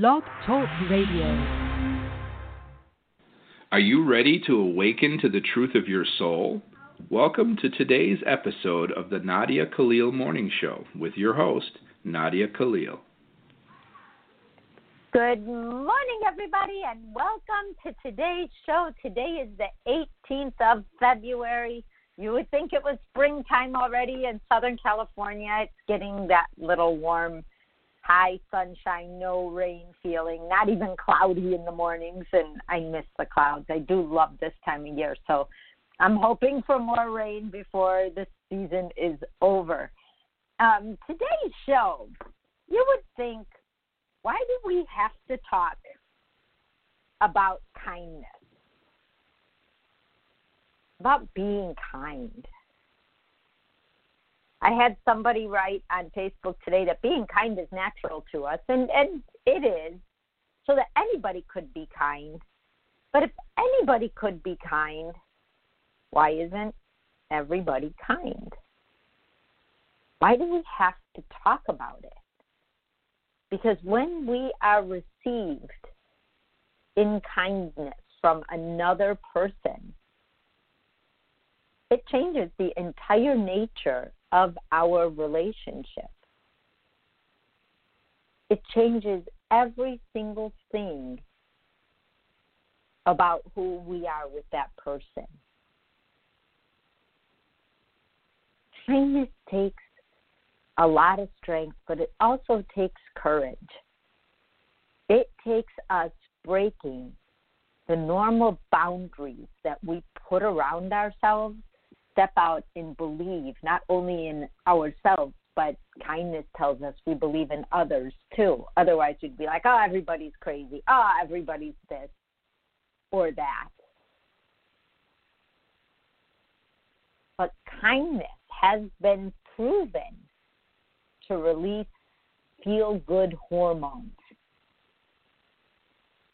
Blog Talk Radio. Are you ready to awaken to the truth of your soul? Welcome to today's episode of the Nadia Khalil Morning Show with your host, Nadia Khalil. Good morning, everybody, and welcome to today's show. Today is the 18th of February. You would think it was springtime already in Southern California. It's getting that little warm, high sunshine, no rain feeling, not even cloudy in the mornings, and I miss the clouds. I do love this time of year, so I'm hoping for more rain before the season is over. Um, today's show, you would think, why do we have to talk about kindness? about being kind. I had somebody write on Facebook today that being kind is natural to us, and, and it is, so that anybody could be kind. But if anybody could be kind, why isn't everybody kind? Why do we have to talk about it? Because when we are received in kindness from another person, it changes the entire nature of our relationship. It changes every single thing about who we are with that person. Kindness takes a lot of strength, but it also takes courage. It takes us breaking the normal boundaries that we put around ourselves step out and believe not only in ourselves, but kindness tells us we believe in others too. Otherwise, you'd be like, oh, everybody's crazy. Oh, everybody's this or that. But kindness has been proven to release feel good hormones.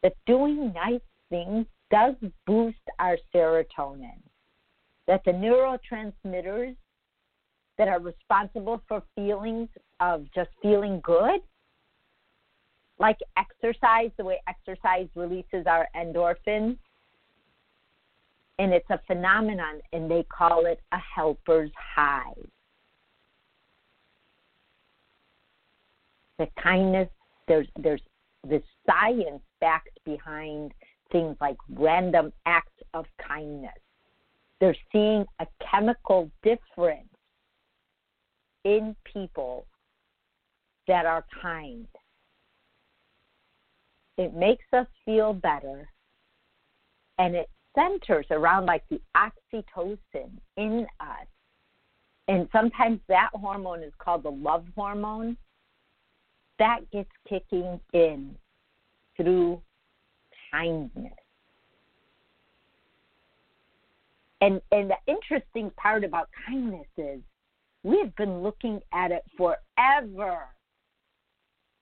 That doing nice things does boost our serotonin that the neurotransmitters that are responsible for feelings of just feeling good, like exercise, the way exercise releases our endorphins, and it's a phenomenon, and they call it a helper's high. The kindness, there's there's this science backed behind things like random acts of kindness they're seeing a chemical difference in people that are kind. It makes us feel better and it centers around like the oxytocin in us. And sometimes that hormone is called the love hormone. That gets kicking in through kindness. And and the interesting part about kindness is we have been looking at it forever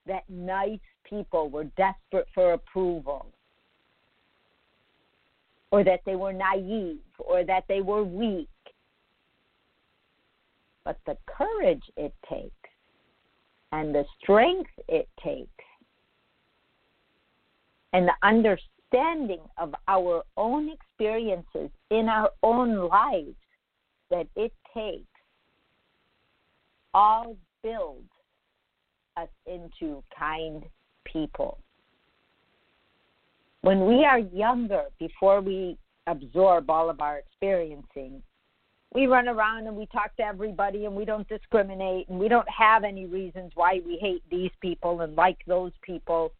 that nice people were desperate for approval or that they were naive or that they were weak. But the courage it takes and the strength it takes and the understanding understanding of our own experiences in our own lives that it takes all build us into kind people. When we are younger, before we absorb all of our experiencing, we run around and we talk to everybody and we don't discriminate and we don't have any reasons why we hate these people and like those people.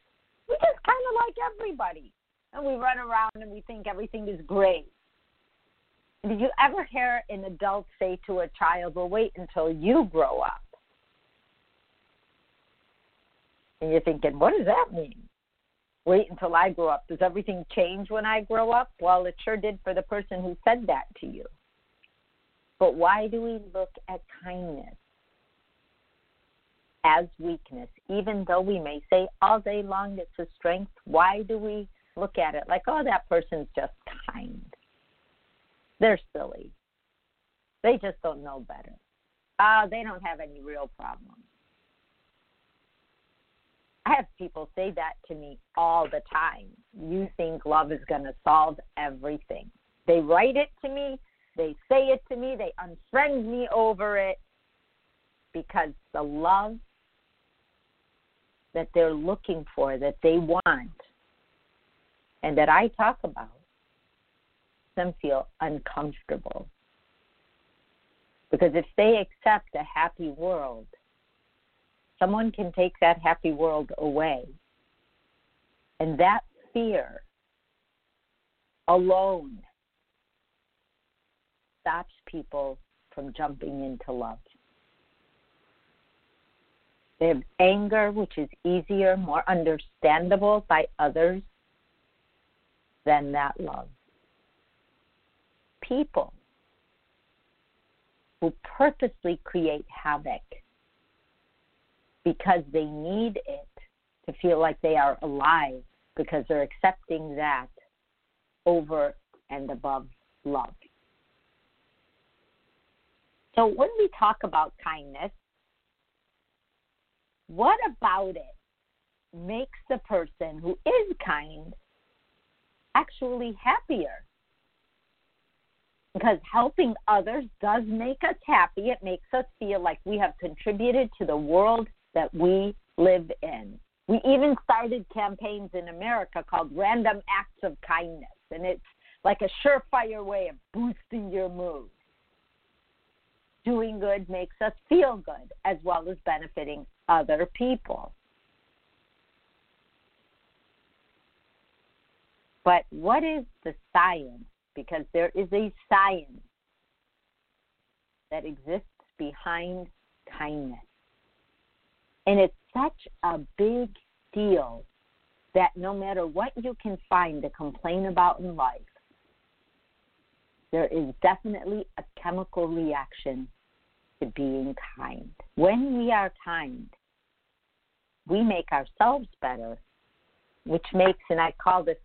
We just kind of like everybody and we run around and we think everything is great. Did you ever hear an adult say to a child, Well, wait until you grow up? And you're thinking, What does that mean? Wait until I grow up. Does everything change when I grow up? Well, it sure did for the person who said that to you. But why do we look at kindness as weakness, even though we may say all day long it's a strength? Why do we look at it like, oh, that person's just kind. They're silly. They just don't know better. Uh, they don't have any real problems. I have people say that to me all the time. You think love is going to solve everything. They write it to me, they say it to me, they unfriend me over it because the love that they're looking for, that they want, and that I talk about, them feel uncomfortable. Because if they accept a happy world, someone can take that happy world away. And that fear alone stops people from jumping into love. They have anger, which is easier, more understandable by others than that love. People who purposely create havoc because they need it to feel like they are alive because they're accepting that over and above love. So when we talk about kindness, what about it makes the person who is kind actually happier? Because helping others does make us happy. It makes us feel like we have contributed to the world that we live in. We even started campaigns in America called Random Acts of Kindness, and it's like a surefire way of boosting your mood doing good makes us feel good as well as benefiting other people. But what is the science? Because there is a science that exists behind kindness. And it's such a big deal that no matter what you can find to complain about in life, there is definitely a chemical reaction to being kind. When we are kind, we make ourselves better, which makes, and I call this,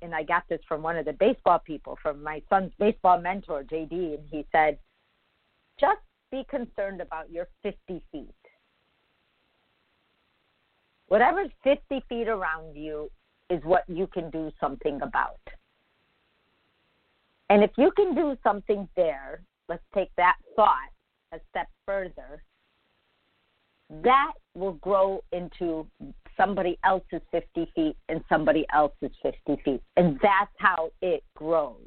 and I got this from one of the baseball people, from my son's baseball mentor, JD, and he said, just be concerned about your 50 feet. Whatever's 50 feet around you is what you can do something about. And if you can do something there, let's take that thought a step further, that will grow into somebody else is 50 feet and somebody else is 50 feet. And that's how it grows.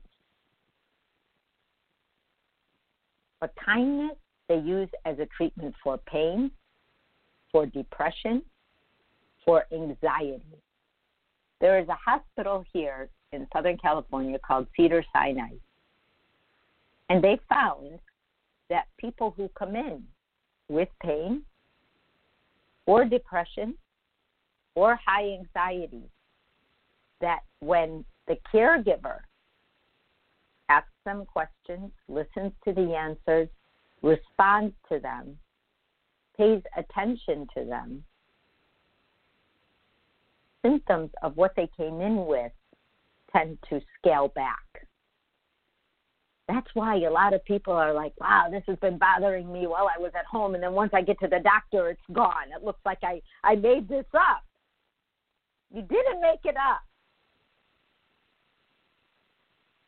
But kindness they use as a treatment for pain, for depression, for anxiety. There is a hospital here in Southern California called Cedar Sinai. And they found that people who come in with pain or depression or high anxiety, that when the caregiver asks them questions, listens to the answers, responds to them, pays attention to them, symptoms of what they came in with tend to scale back. That's why a lot of people are like, wow, this has been bothering me while I was at home. And then once I get to the doctor, it's gone. It looks like I, I made this up. You didn't make it up.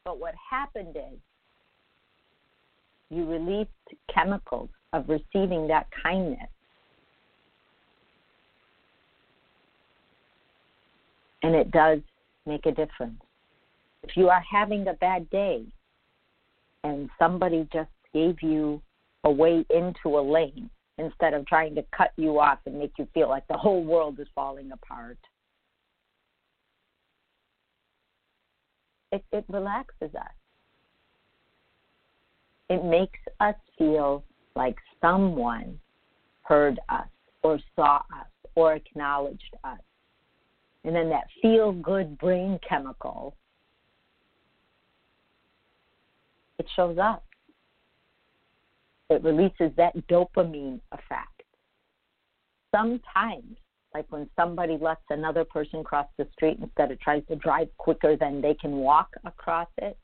But what happened is you released chemicals of receiving that kindness. And it does make a difference. If you are having a bad day, and somebody just gave you a way into a lane instead of trying to cut you off and make you feel like the whole world is falling apart. It, it relaxes us. It makes us feel like someone heard us or saw us or acknowledged us. And then that feel good brain chemical it shows up. It releases that dopamine effect. Sometimes, like when somebody lets another person cross the street instead of tries to drive quicker than they can walk across it,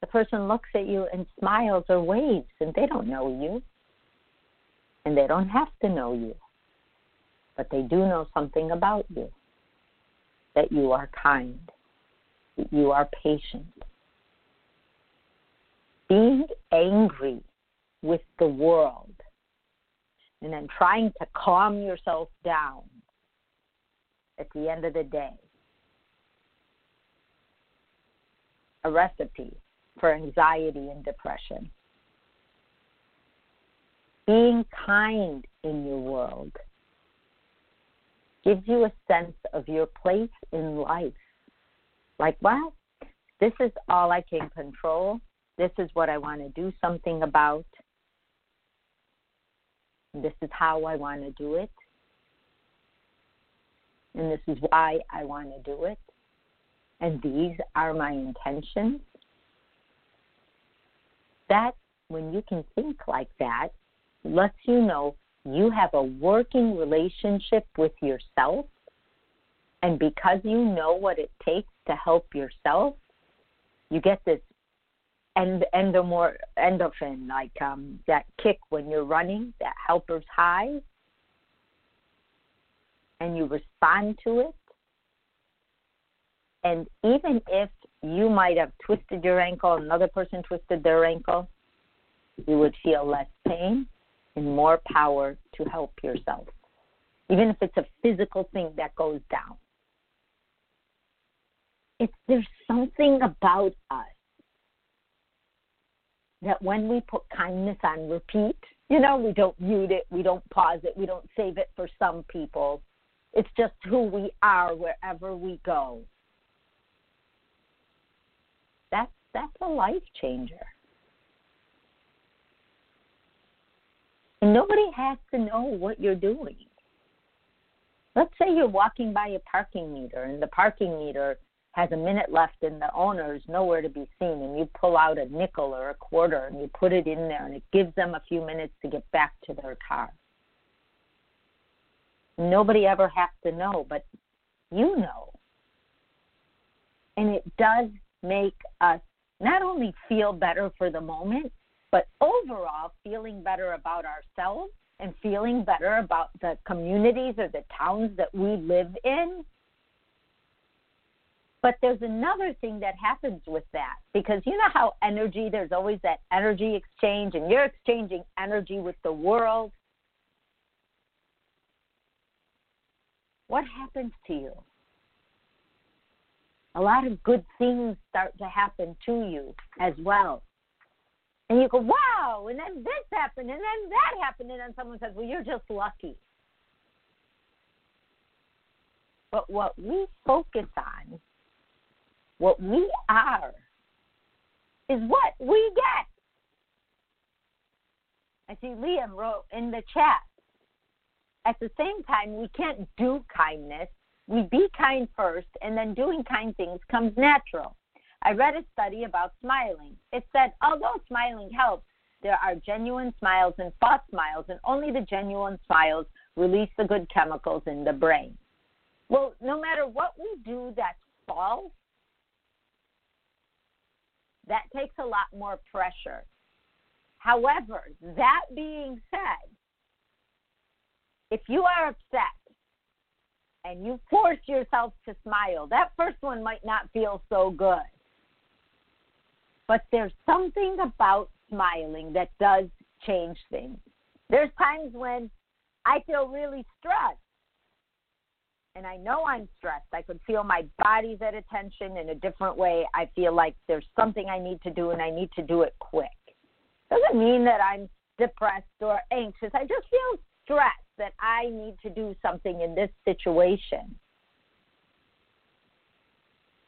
the person looks at you and smiles or waves, and they don't know you. And they don't have to know you. but they do know something about you that you are kind, that you are patient. Being angry with the world and then trying to calm yourself down at the end of the day. A recipe for anxiety and depression. Being kind in your world gives you a sense of your place in life. Like, well, this is all I can control. This is what I want to do something about. This is how I want to do it. And this is why I want to do it. And these are my intentions. That, when you can think like that, lets you know you have a working relationship with yourself. And because you know what it takes to help yourself, you get this endomor, endorphin, like um, that kick when you're running, that helper's high, and you respond to it. And even if you might have twisted your ankle, another person twisted their ankle, you would feel less pain and more power to help yourself, even if it's a physical thing that goes down. It's there's something about us that when we put kindness on repeat, you know, we don't mute it, we don't pause it, we don't save it for some people. It's just who we are wherever we go. That's that's a life changer. And nobody has to know what you're doing. Let's say you're walking by a parking meter and the parking meter has a minute left and the owner is nowhere to be seen and you pull out a nickel or a quarter and you put it in there and it gives them a few minutes to get back to their car. Nobody ever has to know, but you know. And it does make us not only feel better for the moment, but overall feeling better about ourselves and feeling better about the communities or the towns that we live in. But there's another thing that happens with that because you know how energy, there's always that energy exchange, and you're exchanging energy with the world. What happens to you? A lot of good things start to happen to you as well. And you go, wow, and then this happened, and then that happened, and then someone says, well, you're just lucky. But what we focus on, what we are, is what we get. I see Liam wrote in the chat. At the same time, we can't do kindness. We be kind first, and then doing kind things comes natural. I read a study about smiling. It said, although smiling helps, there are genuine smiles and false smiles, and only the genuine smiles release the good chemicals in the brain. Well, no matter what we do that's false, that takes a lot more pressure. However, that being said, if you are upset and you force yourself to smile, that first one might not feel so good. But there's something about smiling that does change things. There's times when I feel really stressed. And I know I'm stressed. I could feel my body's at attention in a different way. I feel like there's something I need to do and I need to do it quick. Doesn't mean that I'm depressed or anxious. I just feel stressed that I need to do something in this situation.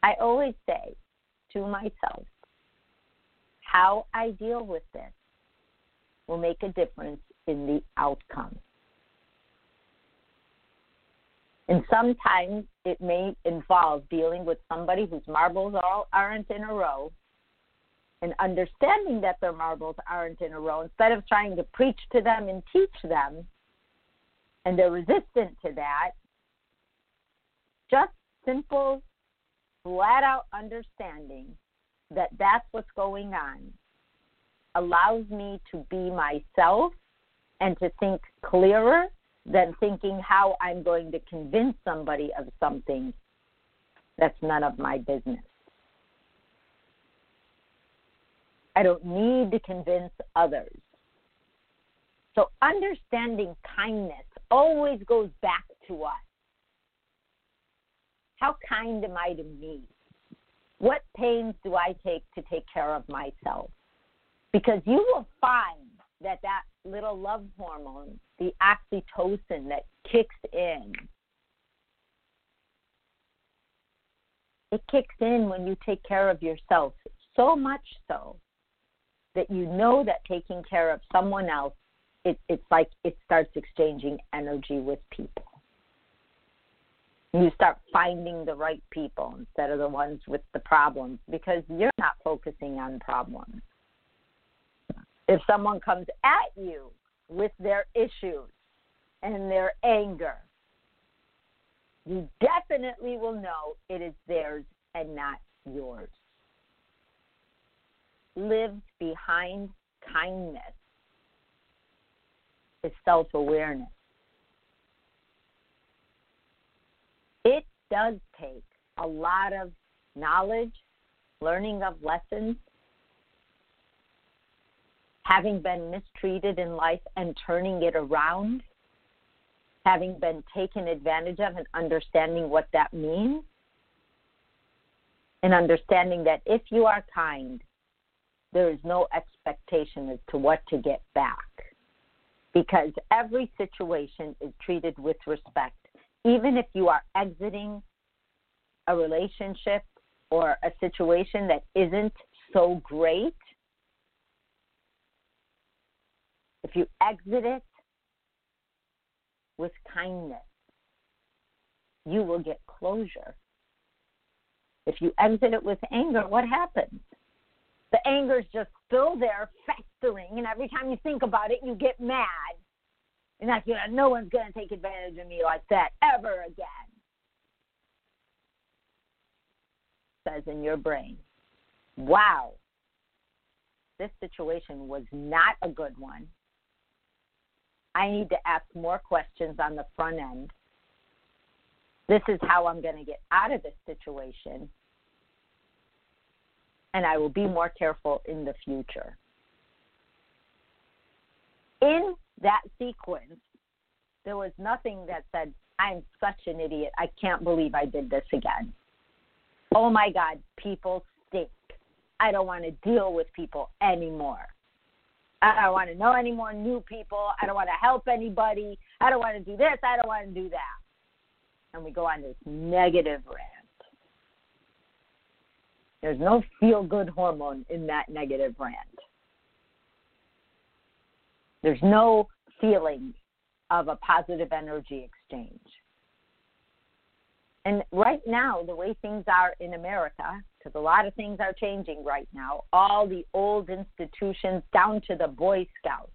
I always say to myself, how I deal with this will make a difference in the outcome. And sometimes it may involve dealing with somebody whose marbles all aren't in a row and understanding that their marbles aren't in a row instead of trying to preach to them and teach them and they're resistant to that. Just simple, flat out understanding that that's what's going on allows me to be myself and to think clearer than thinking how I'm going to convince somebody of something that's none of my business. I don't need to convince others. So, understanding kindness always goes back to us. How kind am I to me? What pains do I take to take care of myself? Because you will find that that little love hormone, the oxytocin that kicks in, it kicks in when you take care of yourself, so much so that you know that taking care of someone else, it, it's like it starts exchanging energy with people. You start finding the right people instead of the ones with the problems because you're not focusing on problems. If someone comes at you with their issues and their anger, you definitely will know it is theirs and not yours. Lives behind kindness is self awareness. It does take a lot of knowledge, learning of lessons, having been mistreated in life and turning it around, having been taken advantage of and understanding what that means, and understanding that if you are kind, there is no expectation as to what to get back. Because every situation is treated with respect. Even if you are exiting a relationship or a situation that isn't so great, If you exit it with kindness, you will get closure. If you exit it with anger, what happens? The anger is just still there, festering, and every time you think about it, you get mad. And that's you know, no one's going to take advantage of me like that ever again. Says in your brain, wow, this situation was not a good one. I need to ask more questions on the front end. This is how I'm going to get out of this situation. And I will be more careful in the future. In that sequence, there was nothing that said, I'm such an idiot. I can't believe I did this again. Oh my God, people stink. I don't want to deal with people anymore. I don't want to know any more new people. I don't want to help anybody. I don't want to do this. I don't want to do that. And we go on this negative rant. There's no feel good hormone in that negative rant. There's no feeling of a positive energy exchange. And right now, the way things are in America, because a lot of things are changing right now, all the old institutions, down to the Boy Scouts,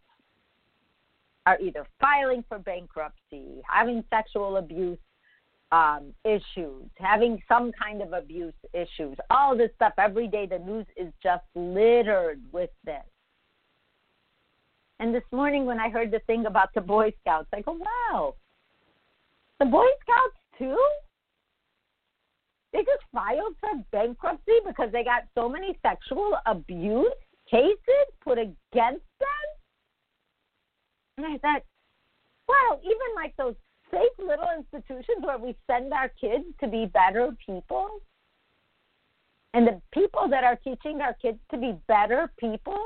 are either filing for bankruptcy, having sexual abuse um, issues, having some kind of abuse issues, all this stuff. Every day, the news is just littered with this. And this morning, when I heard the thing about the Boy Scouts, I go, wow, the Boy Scouts too? They just filed for bankruptcy because they got so many sexual abuse cases put against them. And I thought, wow, even like those safe little institutions where we send our kids to be better people, and the people that are teaching our kids to be better people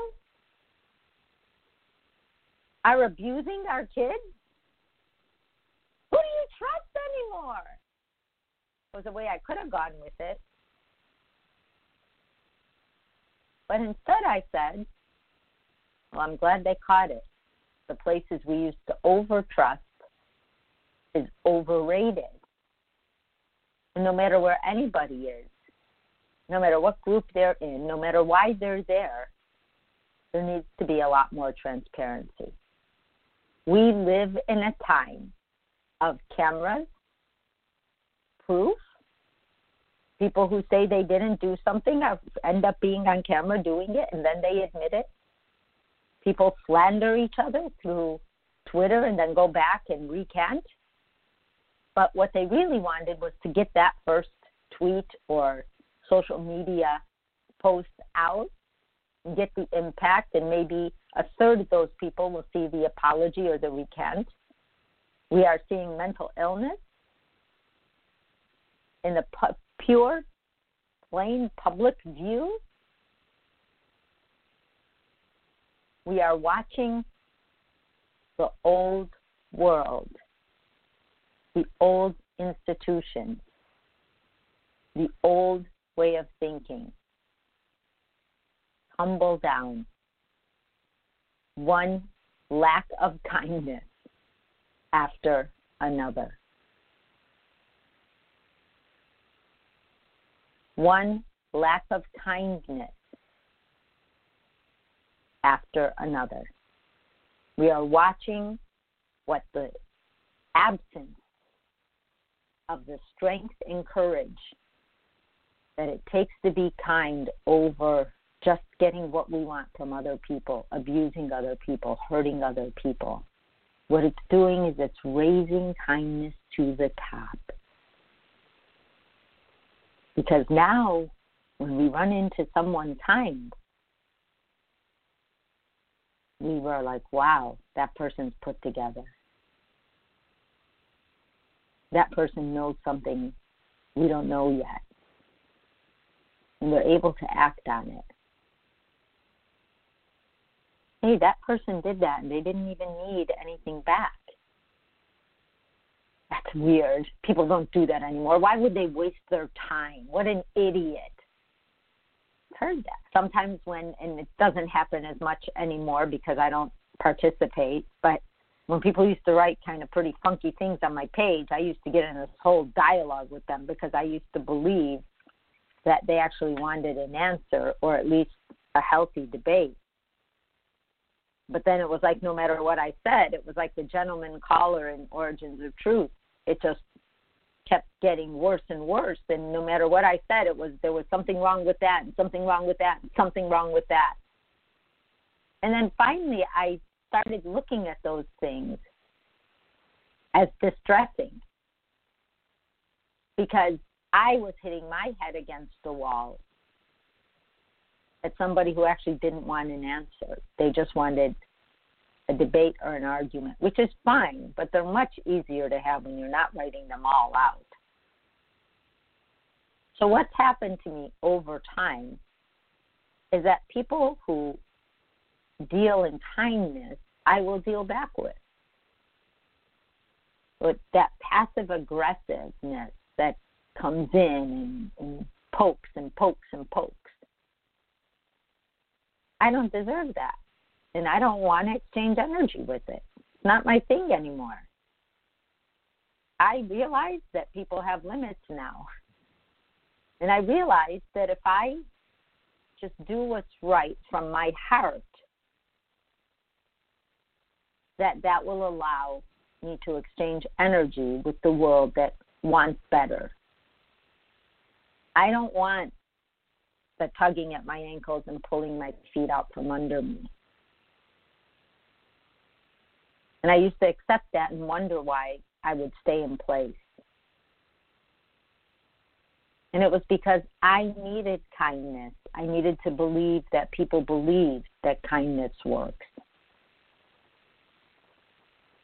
are abusing our kids, who do you trust anymore? Was a way I could have gone with it. But instead, I said, Well, I'm glad they caught it. The places we used to overtrust is overrated. And no matter where anybody is, no matter what group they're in, no matter why they're there, there needs to be a lot more transparency. We live in a time of cameras, proof. People who say they didn't do something end up being on camera doing it and then they admit it. People slander each other through Twitter and then go back and recant. But what they really wanted was to get that first tweet or social media post out and get the impact, and maybe a third of those people will see the apology or the recant. We are seeing mental illness in the pu- pure, plain public view. We are watching the old world, the old institutions, the old way of thinking tumble down. One lack of kindness after another. One lack of kindness after another. We are watching what the absence of the strength and courage that it takes to be kind over just getting what we want from other people, abusing other people, hurting other people. What it's doing is it's raising kindness to the top. Because now, when we run into someone kind, we were like, wow, that person's put together. That person knows something we don't know yet. And they're able to act on it hey, that person did that and they didn't even need anything back. That's weird. People don't do that anymore. Why would they waste their time? What an idiot. Heard that. Sometimes when, and it doesn't happen as much anymore because I don't participate, but when people used to write kind of pretty funky things on my page, I used to get in this whole dialogue with them because I used to believe that they actually wanted an answer or at least a healthy debate but then it was like no matter what I said, it was like the gentleman caller in Origins of Truth. It just kept getting worse and worse. And no matter what I said, it was there was something wrong with that, and something wrong with that, and something wrong with that. And then finally, I started looking at those things as distressing because I was hitting my head against the wall at somebody who actually didn't want an answer. They just wanted a debate or an argument, which is fine, but they're much easier to have when you're not writing them all out. So, what's happened to me over time is that people who deal in kindness, I will deal back with. But that passive aggressiveness that comes in and, and pokes and pokes and pokes I don't deserve that. And I don't want to exchange energy with it. It's not my thing anymore. I realize that people have limits now. And I realize that if I just do what's right from my heart, that that will allow me to exchange energy with the world that wants better. I don't want the tugging at my ankles and pulling my feet out from under me. And I used to accept that and wonder why I would stay in place. And it was because I needed kindness. I needed to believe that people believed that kindness works.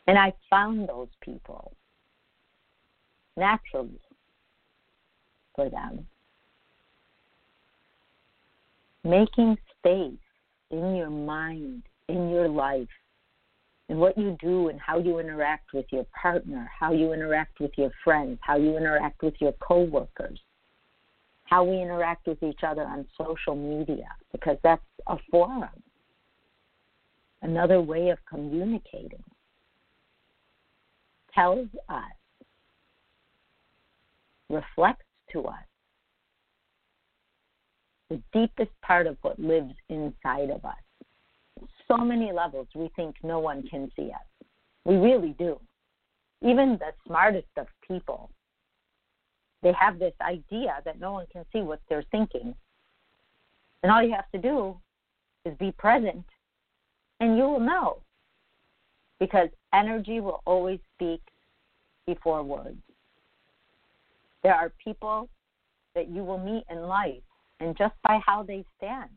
And I found those people naturally for them making space in your mind, in your life, in what you do and how you interact with your partner, how you interact with your friends, how you interact with your coworkers, how we interact with each other on social media, because that's a forum, another way of communicating. Tells us, reflects to us the deepest part of what lives inside of us. So many levels we think no one can see us. We really do. Even the smartest of people, they have this idea that no one can see what they're thinking. And all you have to do is be present, and you will know. because energy will always speak before words. There are people that you will meet in life, and just by how they stand,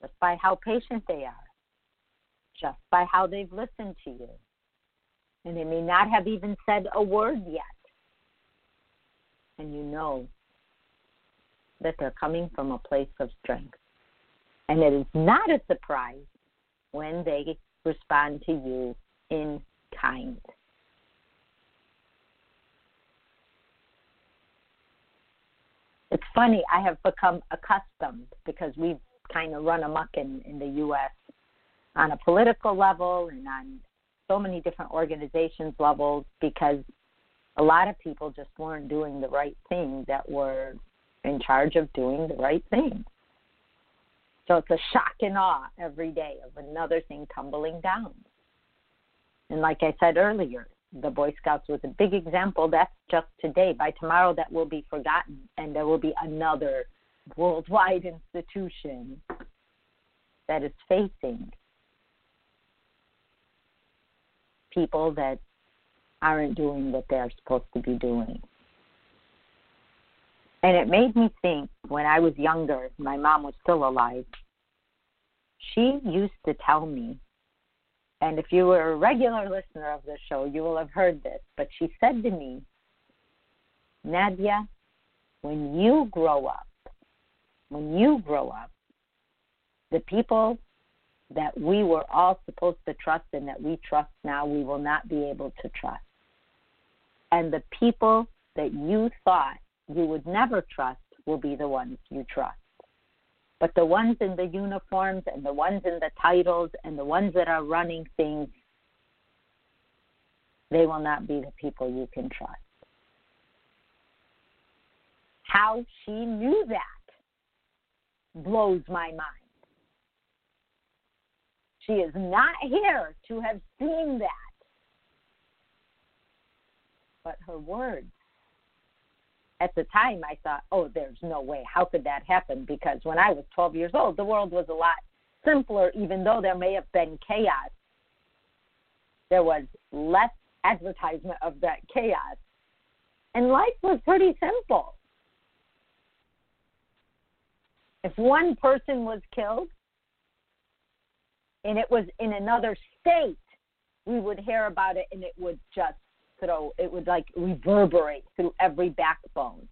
just by how patient they are, just by how they've listened to you, and they may not have even said a word yet, and you know that they're coming from a place of strength. And it is not a surprise when they respond to you in kind. It's funny, I have become accustomed because we've kind of run amok in, in the U.S. on a political level and on so many different organizations levels because a lot of people just weren't doing the right thing that were in charge of doing the right thing. So it's a shock and awe every day of another thing tumbling down. And like I said earlier, the Boy Scouts was a big example. That's just today. By tomorrow, that will be forgotten, and there will be another worldwide institution that is facing people that aren't doing what they're supposed to be doing. And it made me think when I was younger, my mom was still alive. She used to tell me, and if you were a regular listener of the show, you will have heard this, but she said to me, Nadia, when you grow up, when you grow up, the people that we were all supposed to trust and that we trust now, we will not be able to trust. And the people that you thought you would never trust will be the ones you trust. But the ones in the uniforms and the ones in the titles and the ones that are running things, they will not be the people you can trust. How she knew that blows my mind. She is not here to have seen that. But her words at the time I thought, oh, there's no way. How could that happen? Because when I was 12 years old, the world was a lot simpler, even though there may have been chaos. There was less advertisement of that chaos. And life was pretty simple. If one person was killed and it was in another state, we would hear about it and it would just throw it would like reverberate through every backbone.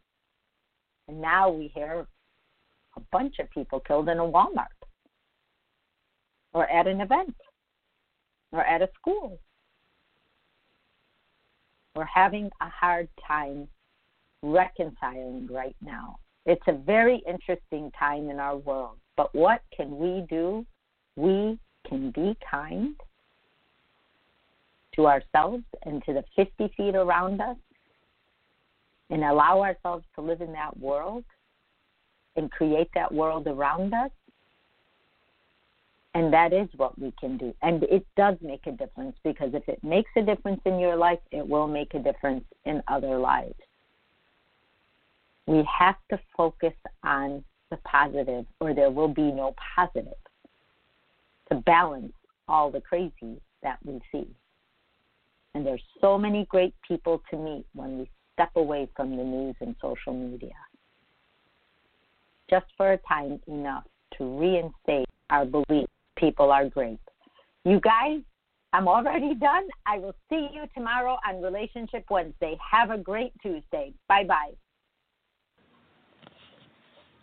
And now we hear a bunch of people killed in a Walmart or at an event or at a school. We're having a hard time reconciling right now. It's a very interesting time in our world. But what can we do? We can be kind to ourselves and to the 50 feet around us and allow ourselves to live in that world and create that world around us. And that is what we can do. And it does make a difference because if it makes a difference in your life, it will make a difference in other lives. We have to focus on the positive, or there will be no positive to balance all the crazy that we see. And there's so many great people to meet when we step away from the news and social media. Just for a time enough to reinstate our belief people are great. You guys, I'm already done. I will see you tomorrow on Relationship Wednesday. Have a great Tuesday. Bye bye.